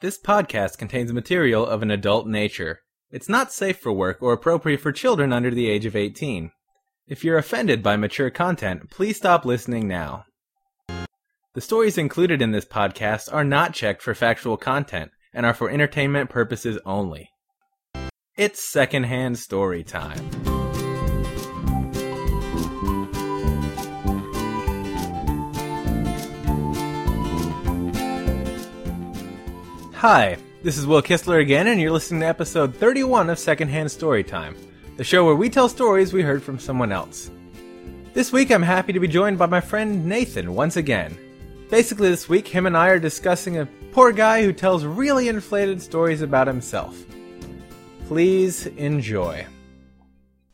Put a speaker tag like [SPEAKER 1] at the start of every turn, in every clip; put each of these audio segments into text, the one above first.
[SPEAKER 1] This podcast contains material of an adult nature. It's not safe for work or appropriate for children under the age of 18. If you're offended by mature content, please stop listening now. The stories included in this podcast are not checked for factual content and are for entertainment purposes only. It's secondhand story time. Hi, this is Will Kistler again, and you're listening to episode 31 of Secondhand Storytime, the show where we tell stories we heard from someone else. This week, I'm happy to be joined by my friend Nathan once again. Basically, this week, him and I are discussing a poor guy who tells really inflated stories about himself. Please enjoy.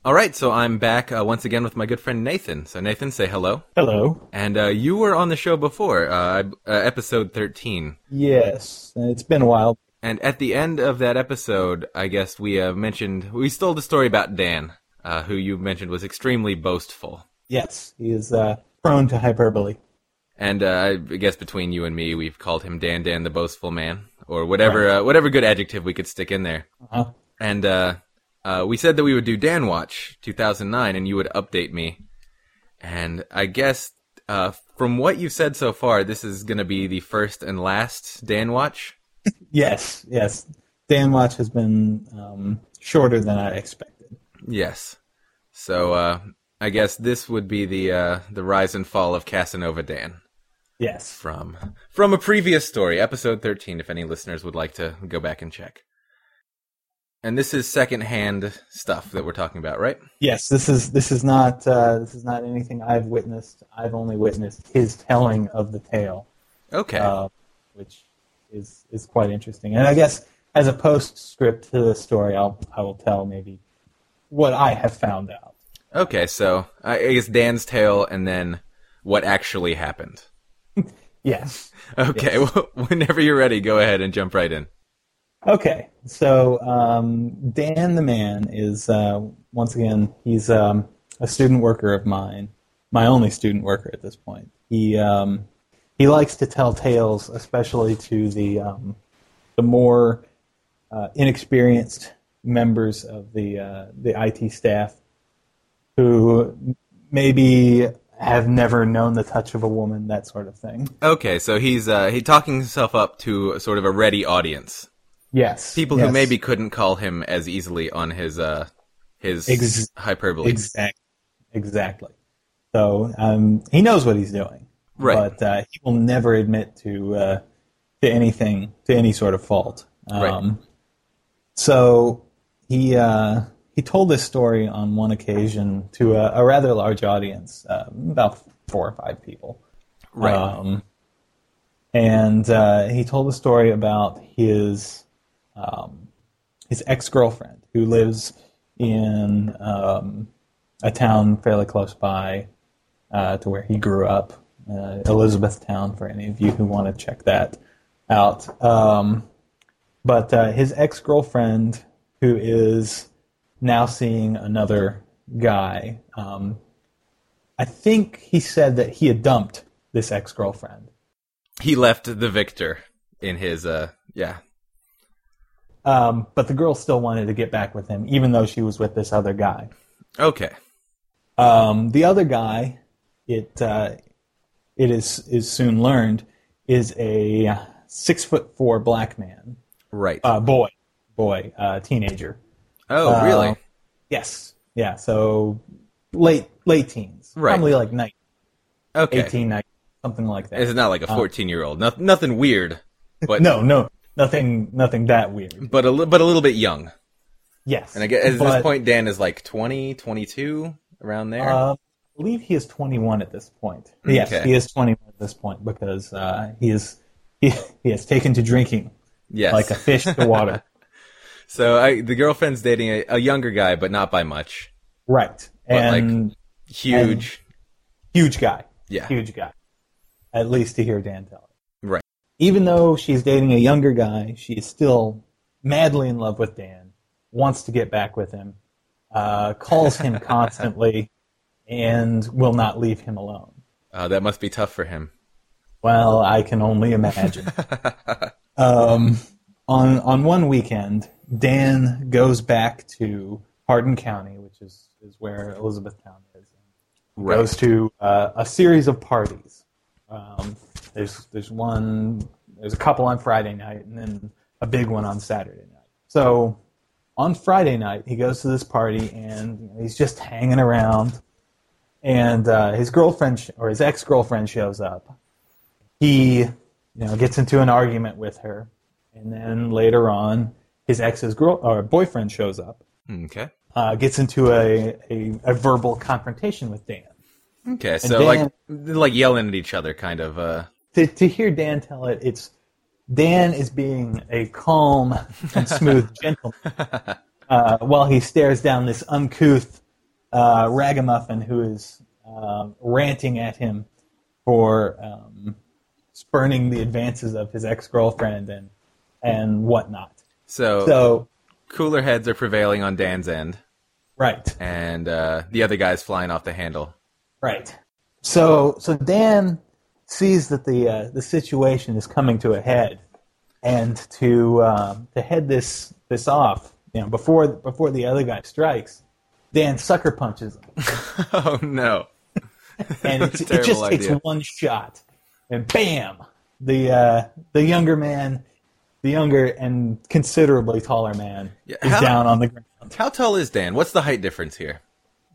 [SPEAKER 1] All right, so I'm back uh, once again with my good friend Nathan. So, Nathan, say hello.
[SPEAKER 2] Hello.
[SPEAKER 1] And uh, you were on the show before, uh, uh, episode 13.
[SPEAKER 2] Yes, it's been a while.
[SPEAKER 1] And at the end of that episode, I guess we uh, mentioned, we stole the story about Dan, uh, who you mentioned was extremely boastful.
[SPEAKER 2] Yes, he is uh, prone to hyperbole.
[SPEAKER 1] And uh, I guess between you and me, we've called him Dan Dan the Boastful Man, or whatever uh, whatever good adjective we could stick in there.
[SPEAKER 2] Uh-huh.
[SPEAKER 1] And uh, we said that we would do Dan Watch 2009, and you would update me. And I guess uh, from what you've said so far, this is going to be the first and last Dan Watch.
[SPEAKER 2] Yes, yes. Dan Watch has been um, shorter than I expected.
[SPEAKER 1] Yes. So uh, I guess this would be the uh, the rise and fall of Casanova Dan
[SPEAKER 2] Yes.
[SPEAKER 1] from from a previous story, episode 13. If any listeners would like to go back and check. And this is secondhand stuff that we're talking about, right?
[SPEAKER 2] Yes, this is this is not uh, this is not anything I've witnessed. I've only witnessed his telling of the tale,
[SPEAKER 1] Okay.
[SPEAKER 2] uh, which is is quite interesting. And I guess as a postscript to the story, I'll I will tell maybe what I have found out.
[SPEAKER 1] okay. So I guess Dan's tale, and then what actually happened.
[SPEAKER 2] Yes.
[SPEAKER 1] Okay. Well, whenever you're ready, go ahead and jump right in.
[SPEAKER 2] Okay, so um, Dan the man is uh, once again he's um, a student worker of mine, my only student worker at this point. He um, he likes to tell tales, especially to the um, the more uh, inexperienced members of the uh, the IT staff who maybe have never known the touch of a woman, that sort of thing.
[SPEAKER 1] Okay. So he's uh, he talking himself up to sort of a ready audience.
[SPEAKER 2] Yes,
[SPEAKER 1] People who maybe couldn't call him as easily on his uh his
[SPEAKER 2] Ex-
[SPEAKER 1] hyperbole.
[SPEAKER 2] Exactly. Exactly. So um, he knows what he's doing,
[SPEAKER 1] Right.
[SPEAKER 2] but uh, he will never admit to uh, to anything, to any sort of fault. Um,
[SPEAKER 1] Right.
[SPEAKER 2] So he uh, he told this story on one occasion to a, a rather large audience, uh, about four or five people.
[SPEAKER 1] right.
[SPEAKER 2] Um, and uh, he told a story about his um, his ex girlfriend who lives in um, a town fairly close by uh, to where he grew up, uh, Elizabethtown. For any of you who want to check that out, um, but uh, his ex girlfriend who is now seeing another guy. Um, I think he said that he had dumped this ex girlfriend.
[SPEAKER 1] he left the victor in his uh yeah.
[SPEAKER 2] Um, but the girl still wanted to get back with him, even though she was with this other guy.
[SPEAKER 1] Okay.
[SPEAKER 2] Um, the other guy, it uh, it is is soon learned, is a six foot four black man,
[SPEAKER 1] Right.
[SPEAKER 2] uh, boy, boy, uh, teenager.
[SPEAKER 1] oh,
[SPEAKER 2] uh,
[SPEAKER 1] really?
[SPEAKER 2] Yes, yeah. So late late teens,
[SPEAKER 1] Right.
[SPEAKER 2] probably like nine,
[SPEAKER 1] Okay.
[SPEAKER 2] 18, 19, something like that.
[SPEAKER 1] It's not like a 14-year-old. No, nothing weird, but
[SPEAKER 2] no, no, nothing, nothing that weird.
[SPEAKER 1] but a li- but a little bit young.
[SPEAKER 2] Yes,
[SPEAKER 1] And I guess at
[SPEAKER 2] but,
[SPEAKER 1] this point Dan is like 20, 22 around there.
[SPEAKER 2] Uh, I believe he is 21 at this point. Yes,
[SPEAKER 1] Okay.
[SPEAKER 2] he is 21 at this point because uh, he is he, he has taken to drinking
[SPEAKER 1] yes.
[SPEAKER 2] like a fish to water.
[SPEAKER 1] so I, the girlfriend's dating a, a younger guy, but not by much.
[SPEAKER 2] right,
[SPEAKER 1] But, like,
[SPEAKER 2] and
[SPEAKER 1] Huge.
[SPEAKER 2] huge guy,
[SPEAKER 1] yeah.
[SPEAKER 2] huge guy. At least to hear Dan tell it. Even though she's dating a younger guy, she is still madly in love with Dan. Wants to get back with him. Uh, calls him constantly, and will not leave him alone.
[SPEAKER 1] Uh, that must be tough for him.
[SPEAKER 2] Well, I can only imagine. um, on on one weekend, Dan goes back to Hardin County, which is is where Elizabethtown is.
[SPEAKER 1] Right.
[SPEAKER 2] Goes to uh, a series of parties. Um, there's there's one there's a couple on Friday night and then a big one on Saturday night. So on Friday night he goes to this party and he's just hanging around, and uh, his girlfriend sh- or his ex girlfriend shows up. He you know gets into an argument with her, and then later on his ex's girl or boyfriend shows up,
[SPEAKER 1] Okay.
[SPEAKER 2] uh, gets into a, a, a verbal confrontation with Dan.
[SPEAKER 1] Okay. So
[SPEAKER 2] Dan-
[SPEAKER 1] like like yelling at each other, kind of. Uh,
[SPEAKER 2] to, to hear Dan tell it, it's Dan is being a calm and smooth gentleman uh, while he stares down this uncouth uh, ragamuffin who is um, ranting at him for um, spurning the advances of his ex girlfriend and and whatnot.
[SPEAKER 1] so,
[SPEAKER 2] So
[SPEAKER 1] cooler heads are prevailing on Dan's end,
[SPEAKER 2] right,
[SPEAKER 1] and uh, the other guy's flying off the handle.
[SPEAKER 2] right. So so Dan sees that the uh, the situation is coming to a head, and to um, to head this this off, you know, before before the other guy strikes, Dan sucker punches him,
[SPEAKER 1] oh no!
[SPEAKER 2] and it's, it just takes
[SPEAKER 1] idea.
[SPEAKER 2] one shot, and bam, the uh, the younger man, the younger and considerably taller man,
[SPEAKER 1] Yeah,
[SPEAKER 2] is down on the ground.
[SPEAKER 1] How tall is Dan? What's the height difference here?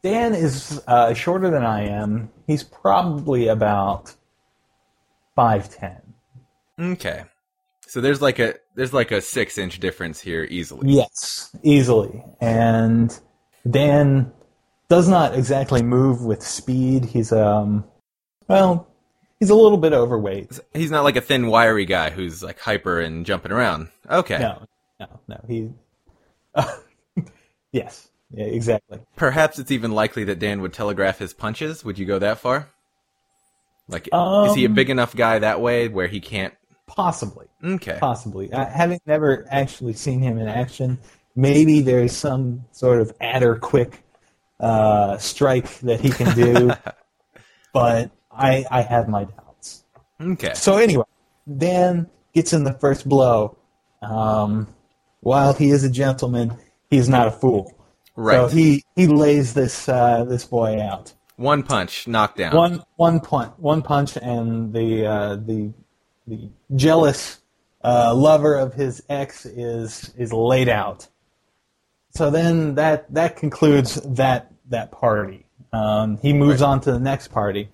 [SPEAKER 2] Dan is uh, shorter than I am. He's probably about five ten.
[SPEAKER 1] Okay. So there's like a there's like a six inch difference here easily.
[SPEAKER 2] Yes, easily. And Dan does not exactly move with speed. He's um, well, he's a little bit overweight.
[SPEAKER 1] He's not like a thin, wiry guy who's like hyper and jumping around. Okay.
[SPEAKER 2] No, no, no. He. yes. Yeah. Exactly.
[SPEAKER 1] Perhaps it's even likely that Dan would telegraph his punches. Would you go that far? Like, is he a
[SPEAKER 2] Um,
[SPEAKER 1] big enough guy that way where he can't?
[SPEAKER 2] Possibly.
[SPEAKER 1] Okay.
[SPEAKER 2] Possibly. Uh, having never actually seen him in action, maybe there's some sort of adder quick uh, strike that he can do, but I I have my doubts.
[SPEAKER 1] Okay.
[SPEAKER 2] So anyway, Dan gets in the first blow. Um, while he is a gentleman, he's not a fool.
[SPEAKER 1] Right.
[SPEAKER 2] So he he lays this uh, this boy out.
[SPEAKER 1] One punch, knockdown.
[SPEAKER 2] One one punch, one punch, and the uh, the the jealous uh, lover of his ex is is laid out. So then that that concludes that that party. Um, he moves on to the next party,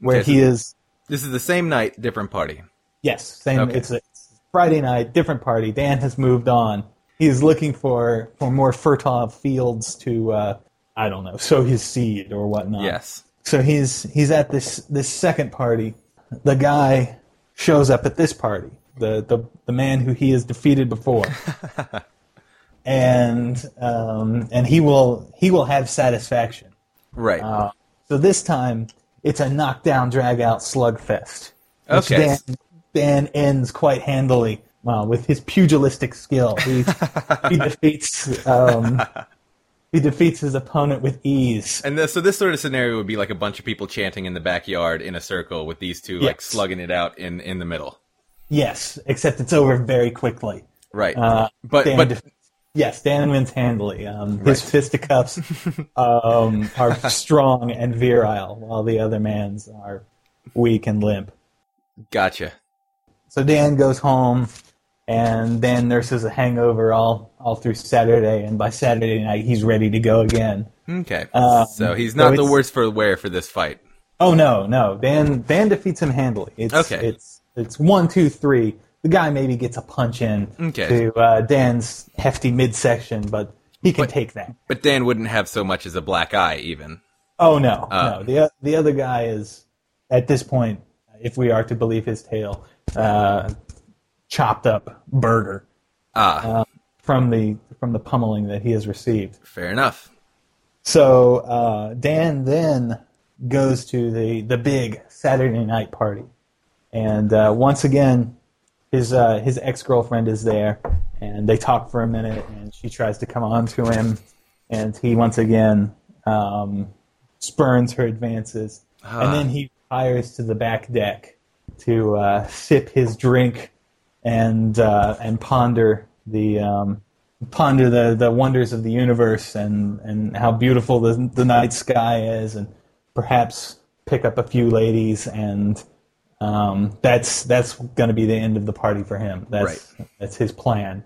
[SPEAKER 2] where
[SPEAKER 1] Okay,
[SPEAKER 2] he
[SPEAKER 1] so-
[SPEAKER 2] is
[SPEAKER 1] This is the same night, different party.
[SPEAKER 2] Yes, same.
[SPEAKER 1] Okay.
[SPEAKER 2] It's, a, it's Friday night, different party. Dan has moved on. He's looking for for more fertile fields to, uh, I don't know, sow his seed or whatnot.
[SPEAKER 1] Yes.
[SPEAKER 2] So he's he's at this this second party. The guy shows up at this party. The the the man who he has defeated before. and um, and he will he will have satisfaction.
[SPEAKER 1] Right.
[SPEAKER 2] Uh, so this time it's a knockdown, drag out slugfest. Which
[SPEAKER 1] Okay.
[SPEAKER 2] Dan, Dan ends quite handily. Well, with his pugilistic skill, he, he defeats um, he defeats his opponent with ease.
[SPEAKER 1] and this, so this sort of scenario would be like a bunch of people chanting in the backyard in a circle with these two like slugging it out in in the middle.
[SPEAKER 2] Yes, except it's over very quickly.
[SPEAKER 1] Right.
[SPEAKER 2] Uh,
[SPEAKER 1] but
[SPEAKER 2] Dan
[SPEAKER 1] but
[SPEAKER 2] defeats- yes, Dan wins handily. Um, his
[SPEAKER 1] Right.
[SPEAKER 2] fisticuffs um, are strong and virile, while the other man's are weak and limp.
[SPEAKER 1] gotcha.
[SPEAKER 2] So Dan goes home, and Dan nurses a hangover all all through Saturday, and by Saturday night he's ready to go again.
[SPEAKER 1] Okay.
[SPEAKER 2] Um,
[SPEAKER 1] so he's
[SPEAKER 2] so
[SPEAKER 1] not the worst for wear for this fight.
[SPEAKER 2] Oh no, no, Dan Dan defeats him handily. It's
[SPEAKER 1] Okay.
[SPEAKER 2] it's it's one two three. The guy maybe gets a punch in
[SPEAKER 1] Okay.
[SPEAKER 2] to uh, Dan's hefty midsection, but he can
[SPEAKER 1] But-
[SPEAKER 2] take that.
[SPEAKER 1] But Dan wouldn't have so much as a black eye even.
[SPEAKER 2] Oh no,
[SPEAKER 1] Uh.
[SPEAKER 2] no. The the other guy is at this point, if we are to believe his tale, uh, chopped up burger
[SPEAKER 1] Ah,
[SPEAKER 2] from the from the pummeling that he has received.
[SPEAKER 1] fair enough.
[SPEAKER 2] So uh, Dan then goes to the the big Saturday night party, and uh, once again, his uh, his ex girlfriend is there, and they talk for a minute, and she tries to come on to him, and he once again um, spurns her advances,
[SPEAKER 1] Ah.
[SPEAKER 2] and then he retires to the back deck to uh, sip his drink and uh, and ponder the um, ponder the, the wonders of the universe and, and how beautiful the, the night sky is, and perhaps pick up a few ladies, and um, that's that's going to be the end of the party for him. That's
[SPEAKER 1] Right.
[SPEAKER 2] that's his plan.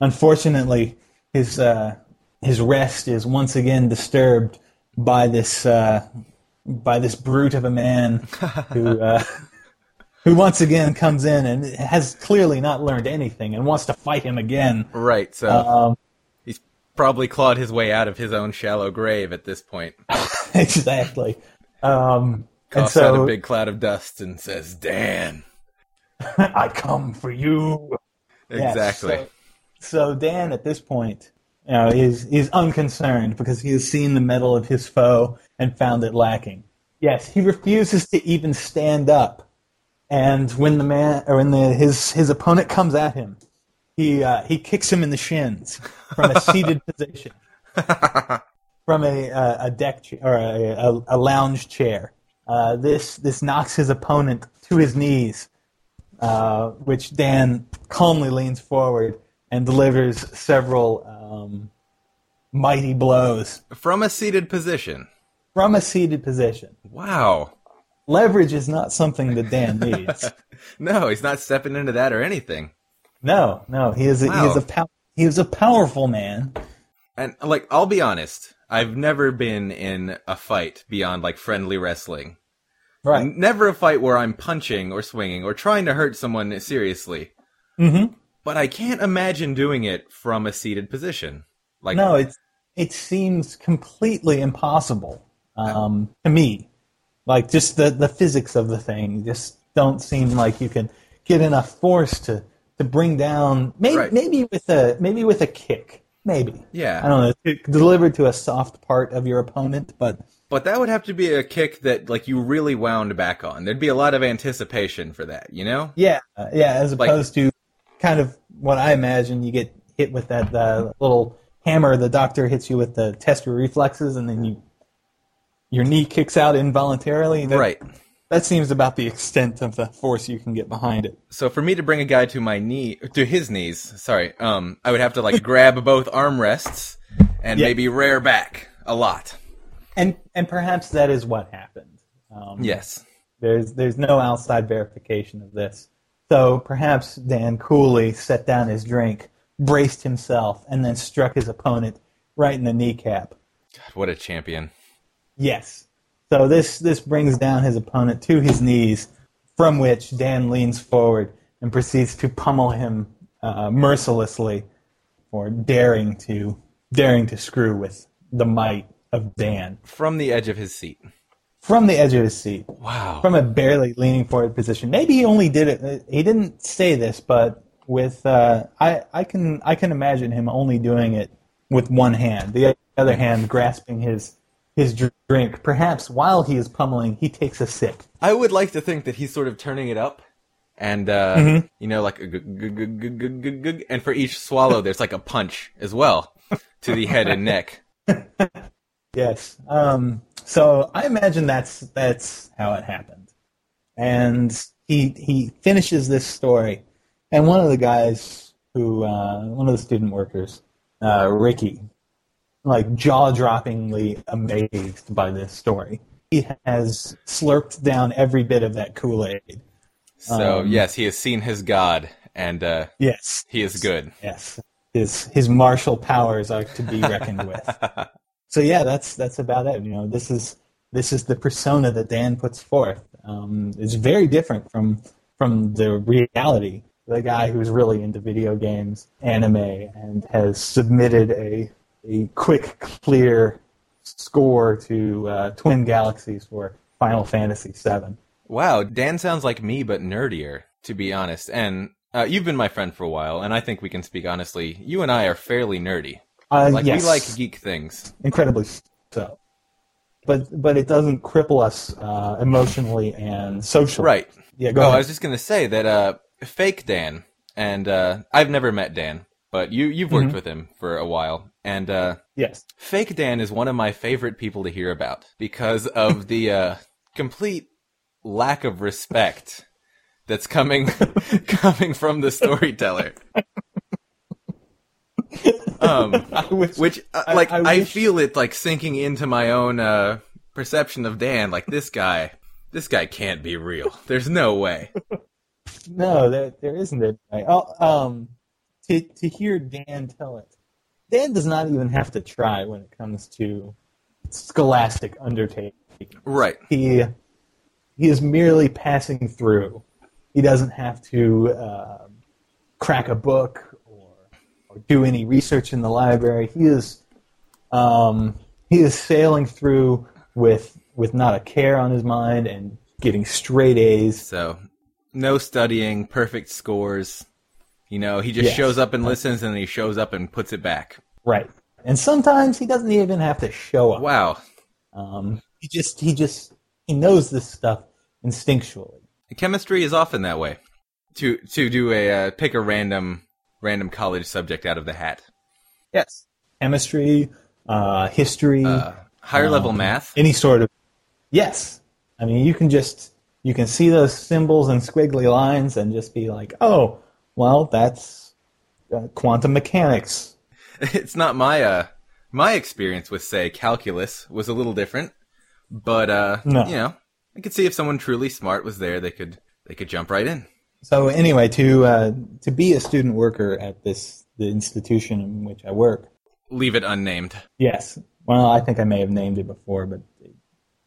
[SPEAKER 2] Unfortunately, his uh, his rest is once again disturbed by this uh, by this brute of a man who. Uh, who once again comes in and has clearly not learned anything and wants to fight him again.
[SPEAKER 1] Right. So
[SPEAKER 2] Um,
[SPEAKER 1] he's probably clawed his way out of his own shallow grave at this point.
[SPEAKER 2] exactly. Um, and
[SPEAKER 1] Coughs out a big cloud of dust and says, "Dan."
[SPEAKER 2] I come for you.
[SPEAKER 1] Exactly.
[SPEAKER 2] so, so Dan, at this point, you know, is is unconcerned because he has seen the mettle of his foe and found it lacking. Yes, he refuses to even stand up, and when the man or when the, his his opponent comes at him, he uh, he kicks him in the shins from a seated position, from a uh, a deck chair, or a, a, a lounge chair. Uh, this this knocks his opponent to his knees uh, which Dan calmly leans forward and delivers several um, mighty blows
[SPEAKER 1] From a seated position.
[SPEAKER 2] from a seated position.
[SPEAKER 1] Wow.
[SPEAKER 2] Leverage is not something that Dan needs.
[SPEAKER 1] No, he's not stepping into that or anything.
[SPEAKER 2] no, no, he is a, he is a pow- he is a powerful man.
[SPEAKER 1] And like, I'll be honest, I've never been in a fight beyond like friendly wrestling.
[SPEAKER 2] Right.
[SPEAKER 1] Never a fight where I'm punching or swinging or trying to hurt someone seriously.
[SPEAKER 2] Mm-hmm.
[SPEAKER 1] But I can't imagine doing it from a seated position. Like,
[SPEAKER 2] No, it's it seems completely impossible um, to me. Like just the the physics of the thing just don't seem like you can get enough force to to bring down. Maybe
[SPEAKER 1] Right.
[SPEAKER 2] maybe with a maybe with a kick. Maybe.
[SPEAKER 1] Yeah.
[SPEAKER 2] I don't know. Delivered to a soft part of your opponent, but
[SPEAKER 1] But that would have to be a kick that like you really wound back on. There'd be a lot of anticipation for that, you know?
[SPEAKER 2] yeah, uh, yeah. As
[SPEAKER 1] Like-
[SPEAKER 2] opposed to kind of what I imagine, you get hit with that uh, little hammer. The doctor hits you with the test your reflexes, and then you your knee kicks out involuntarily. That,
[SPEAKER 1] Right.
[SPEAKER 2] That seems about the extent of the force you can get behind it.
[SPEAKER 1] So for me to bring a guy to my knee, to his knees, sorry, um, I would have to like grab both armrests and
[SPEAKER 2] Yeah.
[SPEAKER 1] maybe rear back a lot.
[SPEAKER 2] And and perhaps that is what happened. Um,
[SPEAKER 1] Yes.
[SPEAKER 2] There's there's no outside verification of this. So perhaps Dan coolly set down his drink, braced himself, and then struck his opponent right in the kneecap.
[SPEAKER 1] God, what a champion.
[SPEAKER 2] Yes. So this this brings down his opponent to his knees, from which Dan leans forward and proceeds to pummel him uh, mercilessly for daring to daring to screw with the might of Dan
[SPEAKER 1] From the edge of his seat.
[SPEAKER 2] from the edge of his seat,
[SPEAKER 1] Wow.
[SPEAKER 2] from a barely leaning forward position. Maybe he only did it. He didn't say this, but with uh, I I can I can imagine him only doing it with one hand, the other hand grasping his his drink. Perhaps while he is pummeling, he takes a sip.
[SPEAKER 1] I would like to think that he's sort of turning it up, and uh,
[SPEAKER 2] Mm-hmm.
[SPEAKER 1] you know, like and for each swallow, there's like a punch as well to the head and neck.
[SPEAKER 2] Yes. Um, so I imagine that's that's how it happened. And he he finishes this story, and one of the guys who uh, one of the student workers, uh, Ricky, like jaw droppingly amazed by this story. He has slurped down every bit of that Kool Aid.
[SPEAKER 1] So
[SPEAKER 2] Um,
[SPEAKER 1] yes, he has seen his god, and uh,
[SPEAKER 2] Yes.
[SPEAKER 1] he is good.
[SPEAKER 2] Yes, his his martial powers are to be reckoned with. So yeah, that's that's about it. You know, this is this is the persona that Dan puts forth. Um, it's very different from from the reality. The guy who's really into video games, anime, and has submitted a a quick, clear score to uh, Twin Galaxies for Final Fantasy VII.
[SPEAKER 1] Wow, Dan sounds like me, but nerdier, to be honest. And uh, you've been my friend for a while, and I think we can speak honestly. You and I are fairly nerdy.
[SPEAKER 2] Uh,
[SPEAKER 1] Like
[SPEAKER 2] yes.
[SPEAKER 1] we like geek things.
[SPEAKER 2] incredibly so. But but it doesn't cripple us uh, emotionally and socially.
[SPEAKER 1] Right.
[SPEAKER 2] Yeah. Go
[SPEAKER 1] oh,
[SPEAKER 2] ahead.
[SPEAKER 1] I was just gonna say that uh, fake Dan, and uh, I've never met Dan, but you you've worked
[SPEAKER 2] Mhm.
[SPEAKER 1] with him for a while, and uh,
[SPEAKER 2] yes.
[SPEAKER 1] fake Dan is one of my favorite people to hear about because of the uh, complete lack of respect that's coming coming from the storyteller. Um,
[SPEAKER 2] I wish,
[SPEAKER 1] which uh,
[SPEAKER 2] I-
[SPEAKER 1] like
[SPEAKER 2] I
[SPEAKER 1] I, feel it like sinking into my own uh, perception of Dan. Like this guy, this guy can't be real. There's no way.
[SPEAKER 2] no, there, there isn't it. Oh, um, to to hear Dan tell it, Dan does not even have to try when it comes to scholastic undertaking.
[SPEAKER 1] Right.
[SPEAKER 2] He he is merely passing through. He doesn't have to um crack a book or, or do any research in the library. He is um, he is sailing through with with not a care on his mind and getting straight A's.
[SPEAKER 1] So no studying, perfect scores. You know, he just
[SPEAKER 2] Yes.
[SPEAKER 1] shows up and listens, and then he shows up and puts it back.
[SPEAKER 2] Right. And sometimes he doesn't even have to show up.
[SPEAKER 1] Wow.
[SPEAKER 2] Um, he just he just he knows this stuff instinctually.
[SPEAKER 1] Chemistry is often that way. To to do a uh, pick a random random college subject out of the hat.
[SPEAKER 2] Yes. Chemistry, uh, history,
[SPEAKER 1] Uh, higher level
[SPEAKER 2] um,
[SPEAKER 1] math.
[SPEAKER 2] any sort of. Yes. I mean, you can just you can see those symbols and squiggly lines and just be like, oh, well, that's uh, quantum mechanics.
[SPEAKER 1] it's not my uh my experience with say calculus was a little different, but uh
[SPEAKER 2] No.
[SPEAKER 1] you know I could see if someone truly smart was there, they could they could jump right in.
[SPEAKER 2] So anyway, to uh, to be a student worker at this the institution in which I work,
[SPEAKER 1] Leave it unnamed.
[SPEAKER 2] Yes. Well, I think I may have named it before, but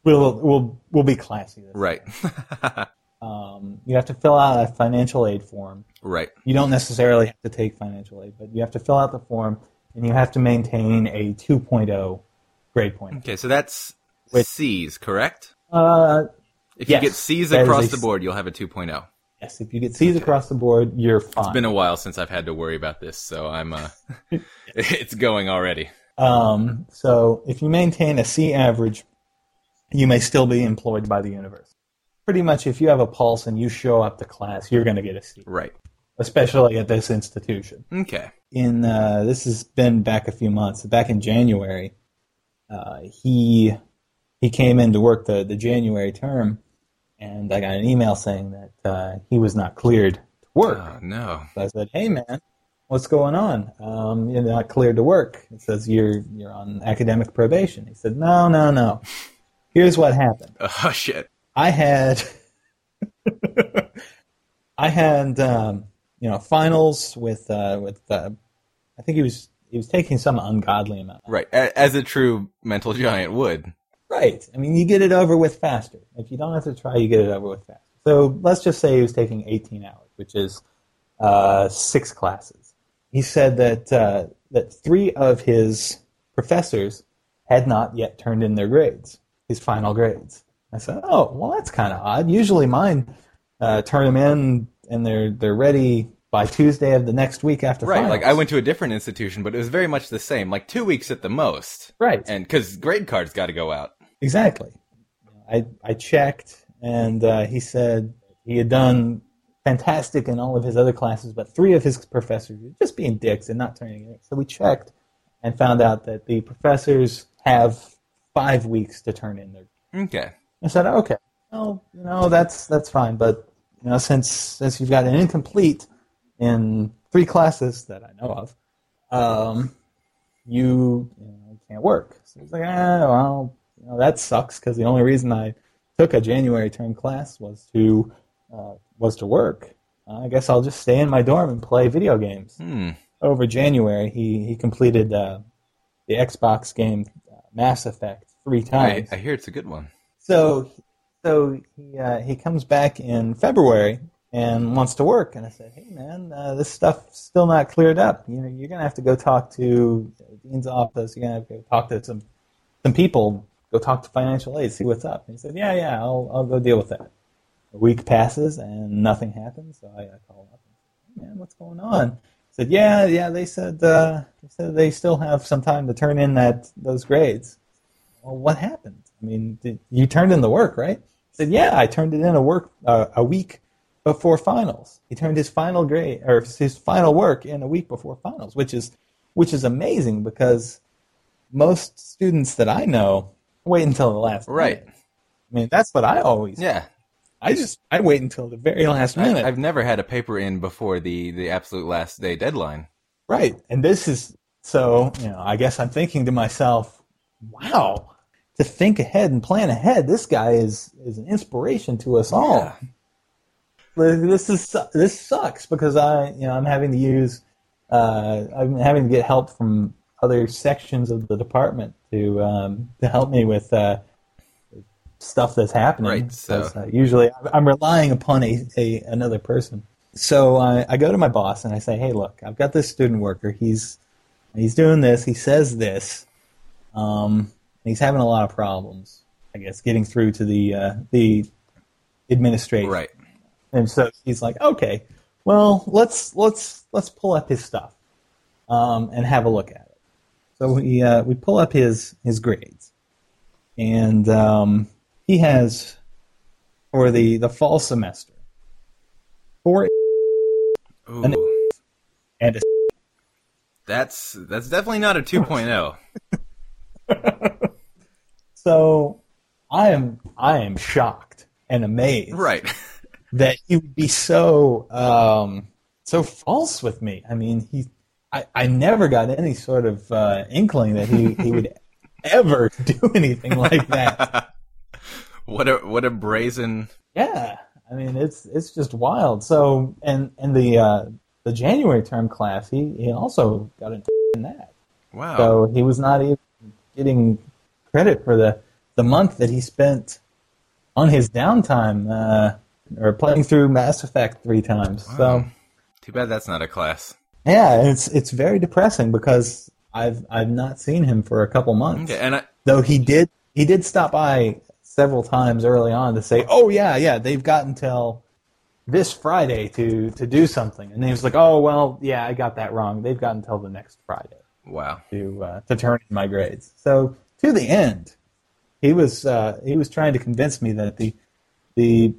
[SPEAKER 2] we'll we'll we'll be classy. This
[SPEAKER 1] Right.
[SPEAKER 2] Um, you have to fill out a financial aid form.
[SPEAKER 1] right.
[SPEAKER 2] You don't necessarily have to take financial aid, but you have to fill out the form, and you have to maintain a 2.0 grade point.
[SPEAKER 1] Okay, so that's
[SPEAKER 2] Wait.
[SPEAKER 1] C's, correct?
[SPEAKER 2] Uh,
[SPEAKER 1] If
[SPEAKER 2] Yes,
[SPEAKER 1] you get C's across the board, you'll have a 2.0.
[SPEAKER 2] yes, if you get C's across the board, you're fine.
[SPEAKER 1] It's been a while since I've had to worry about this, so I'm uh it's going already.
[SPEAKER 2] Um, so if you maintain a C average, you may still be employed by the university. Pretty much, if you have a pulse and you show up to class, you're going to get a C,
[SPEAKER 1] Right.
[SPEAKER 2] especially at this institution.
[SPEAKER 1] Okay.
[SPEAKER 2] In uh, this has been back a few months. Back in January, uh, he he came in to work the the January term, and I got an email saying that uh, he was not cleared to work.
[SPEAKER 1] Oh no.
[SPEAKER 2] So I said, "Hey, man, what's going on? Um, you're not cleared to work." It says you're you're on academic probation. He said, "No, no, no. Here's what happened.
[SPEAKER 1] Oh shit.
[SPEAKER 2] I had I had um, you know finals with uh, with uh, I think he was he was taking some ungodly amount.
[SPEAKER 1] Right. As a true mental giant would.
[SPEAKER 2] Right. I mean, you get it over with faster. If you don't have to try, you get it over with faster. So let's just say he was taking 18 hours, which is uh, six classes. He said that uh, that three of his professors had not yet turned in their grades, his final grades. I said, "Oh, well, that's kind of odd. Usually, mine uh, turn them in and they're they're ready by Tuesday of the next week after
[SPEAKER 1] Right.
[SPEAKER 2] finals."
[SPEAKER 1] Like I went to a different institution, but it was very much the same. Like two weeks at the most.
[SPEAKER 2] right.
[SPEAKER 1] And because grade cards got to go out.
[SPEAKER 2] Exactly. I I checked, and uh, he said he had done fantastic in all of his other classes, but three of his professors were just being dicks and not turning it in. So we checked and found out that the professors have five weeks to turn in their.
[SPEAKER 1] Okay.
[SPEAKER 2] I said, okay, well, you know, that's that's fine, but you know, since since you've got an incomplete in three classes that I know of, um, you, you know, can't work. So he's like, ah, well, you know, that sucks because the only reason I took a January term class was to uh, was to work. I guess I'll just stay in my dorm and play video games.
[SPEAKER 1] Hmm.
[SPEAKER 2] Over January, he he completed uh, the Xbox game uh, Mass Effect three
[SPEAKER 1] I,
[SPEAKER 2] times.
[SPEAKER 1] I hear it's a good one.
[SPEAKER 2] So, so he uh, he comes back in February and wants to work, and I said, "Hey, man, uh, this stuff's still not cleared up. You know, you're gonna have to go talk to the dean's office. You're gonna have to go talk to some some people. Go talk to financial aid, see what's up." And he said, "Yeah, yeah, I'll I'll go deal with that." A week passes and nothing happens, so I, I call up and say, "Man, what's going on?" Said, "Yeah, yeah, they said uh, they said they still have some time to turn in that those grades." Well, what happened? I mean, did, you turned in the work, right? He said, yeah, I turned it in a work uh, a week before finals. He turned his final grade or his final work in a week before finals, which is which is amazing because most students that I know wait until the last
[SPEAKER 1] Right.
[SPEAKER 2] minute. I mean, that's what I always.
[SPEAKER 1] Yeah.
[SPEAKER 2] I just I wait until the very last minute.
[SPEAKER 1] I, I've never had a paper in before the the absolute last day deadline.
[SPEAKER 2] Right. And this is so, you know, I guess I'm thinking to myself, wow, to think ahead and plan ahead, this guy is is an inspiration to us all.
[SPEAKER 1] Yeah.
[SPEAKER 2] This is this sucks because I, you know, I'm having to use uh, I'm having to get help from other sections of the department to um, to help me with uh, stuff that's happening.
[SPEAKER 1] Right, so-
[SPEAKER 2] uh, usually I'm relying upon a, a another person. So I, I go to my boss and I say, "Hey, look, I've got this student worker. He's he's doing this. He says this. Um, he's having a lot of problems. I guess getting through to the uh, the administration.
[SPEAKER 1] Right.
[SPEAKER 2] And so he's like, okay, well, let's let's let's pull up his stuff um, and have a look at it. So we uh, we pull up his his grades, and um, he has for the the fall semester four
[SPEAKER 1] Ooh,
[SPEAKER 2] And- and a
[SPEAKER 1] that's that's definitely not a oh. 2.0.
[SPEAKER 2] so I am I am shocked and amazed
[SPEAKER 1] right.
[SPEAKER 2] that he would be so um, so false with me. I mean, he I, I never got any sort of uh, inkling that he, he would ever do anything like that.
[SPEAKER 1] what a what a brazen.
[SPEAKER 2] Yeah, I mean it's it's just wild. So and and the uh, the January term class, he he also got in that.
[SPEAKER 1] Wow.
[SPEAKER 2] So he was not even getting credit for the the month that he spent on his downtime uh, or playing through Mass Effect three times. So.
[SPEAKER 1] Too bad that's not a class.
[SPEAKER 2] Yeah, it's it's very depressing because I've I've not seen him for a couple months.
[SPEAKER 1] Okay, and I,
[SPEAKER 2] Though he did he did stop by several times early on to say, "Oh yeah, yeah, they've got until this Friday to to do something." And he was like, "Oh well, yeah, I got that wrong. They've got until the next Friday
[SPEAKER 1] wow.
[SPEAKER 2] to uh, to turn in my grades." So to the end, he was uh, he was trying to convince me that the the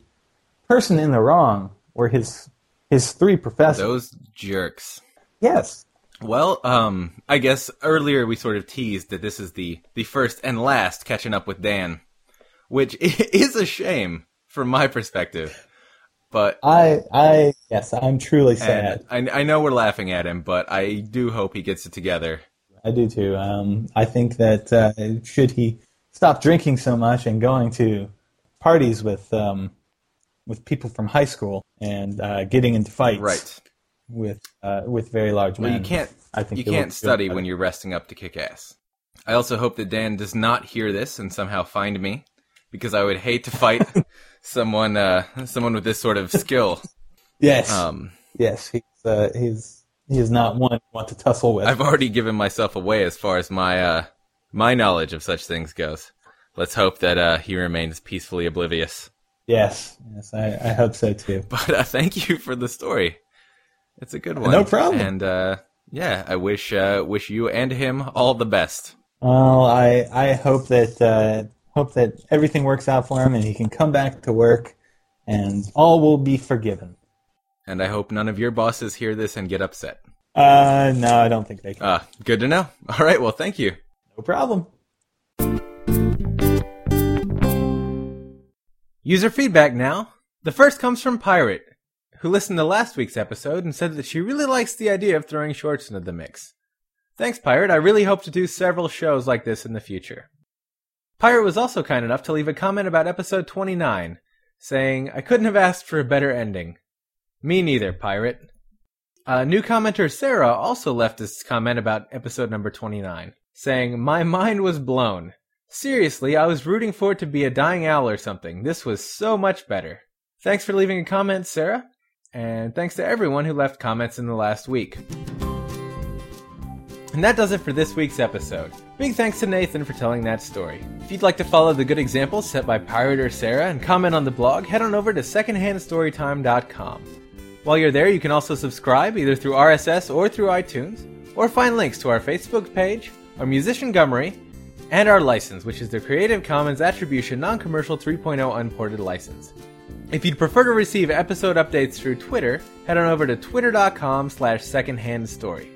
[SPEAKER 2] person in the wrong were his his three professors.
[SPEAKER 1] Those jerks.
[SPEAKER 2] yes,
[SPEAKER 1] Well, um, I guess earlier we sort of teased that this is the the first and last catching up with Dan, which is a shame from my perspective. But
[SPEAKER 2] I, I, yes, I'm truly sad.
[SPEAKER 1] I, I know we're laughing at him, but I do hope he gets it together.
[SPEAKER 2] I do too. Um, I think that uh, should he stop drinking so much and going to parties with um, with people from high school and uh, getting into fights
[SPEAKER 1] Right.
[SPEAKER 2] with uh, with very large
[SPEAKER 1] Well,
[SPEAKER 2] men,
[SPEAKER 1] you can't
[SPEAKER 2] I think
[SPEAKER 1] you can't study when you're resting up to kick ass. I also hope that Dan does not hear this and somehow find me, because I would hate to fight someone uh, someone with this sort of skill.
[SPEAKER 2] Yes,
[SPEAKER 1] Um,
[SPEAKER 2] yes, he's uh, he's he is not one to want to tussle with.
[SPEAKER 1] I've already given myself away as far as my uh, my knowledge of such things goes. Let's hope that uh, he remains peacefully oblivious.
[SPEAKER 2] yes, yes, I, I hope so too.
[SPEAKER 1] But uh, thank you for the story. It's a good one.
[SPEAKER 2] No problem.
[SPEAKER 1] And uh, yeah, I wish uh, wish you and him all the best.
[SPEAKER 2] Well, I I hope that uh, hope that everything works out for him and he can come back to work and all will be forgiven.
[SPEAKER 1] And I hope none of your bosses hear this and get upset.
[SPEAKER 2] Uh, no, I don't think they can.
[SPEAKER 1] Uh, good to know. All right, well, thank you.
[SPEAKER 2] no problem.
[SPEAKER 1] User feedback now. The first comes from Pirate, who listened to last week's episode and said that she really likes the idea of throwing shorts into the mix. Thanks, Pirate. I really hope to do several shows like this in the future. Pirate was also kind enough to leave a comment about episode 29, saying, I couldn't have asked for a better ending. Me neither, Pirate. Uh, new commenter Sarah also left this comment about episode number 29, saying, My mind was blown. Seriously, I was rooting for it to be a dying owl or something. This was so much better. Thanks for leaving a comment, Sarah. And thanks to everyone who left comments in the last week. And that does it for this week's episode. Big thanks to Nathan for telling that story. If you'd like to follow the good examples set by Pirate or Sarah and comment on the blog, head on over to secondhandstorytime.com. While you're there, you can also subscribe either through RSS or through iTunes, or find links to our Facebook page, our Musician Gummery, and our license, which is the Creative Commons Attribution Non Commercial 3.0 Unported License. If you'd prefer to receive episode updates through Twitter, head on over to twitter.com slash secondhandstory.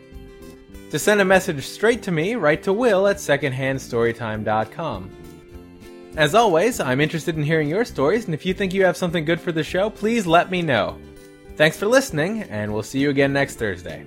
[SPEAKER 1] To send a message straight to me, write to Will at secondhandstorytime.com. As always, I'm interested in hearing your stories, and if you think you have something good for the show, please let me know. Thanks for listening, and we'll see you again next Thursday.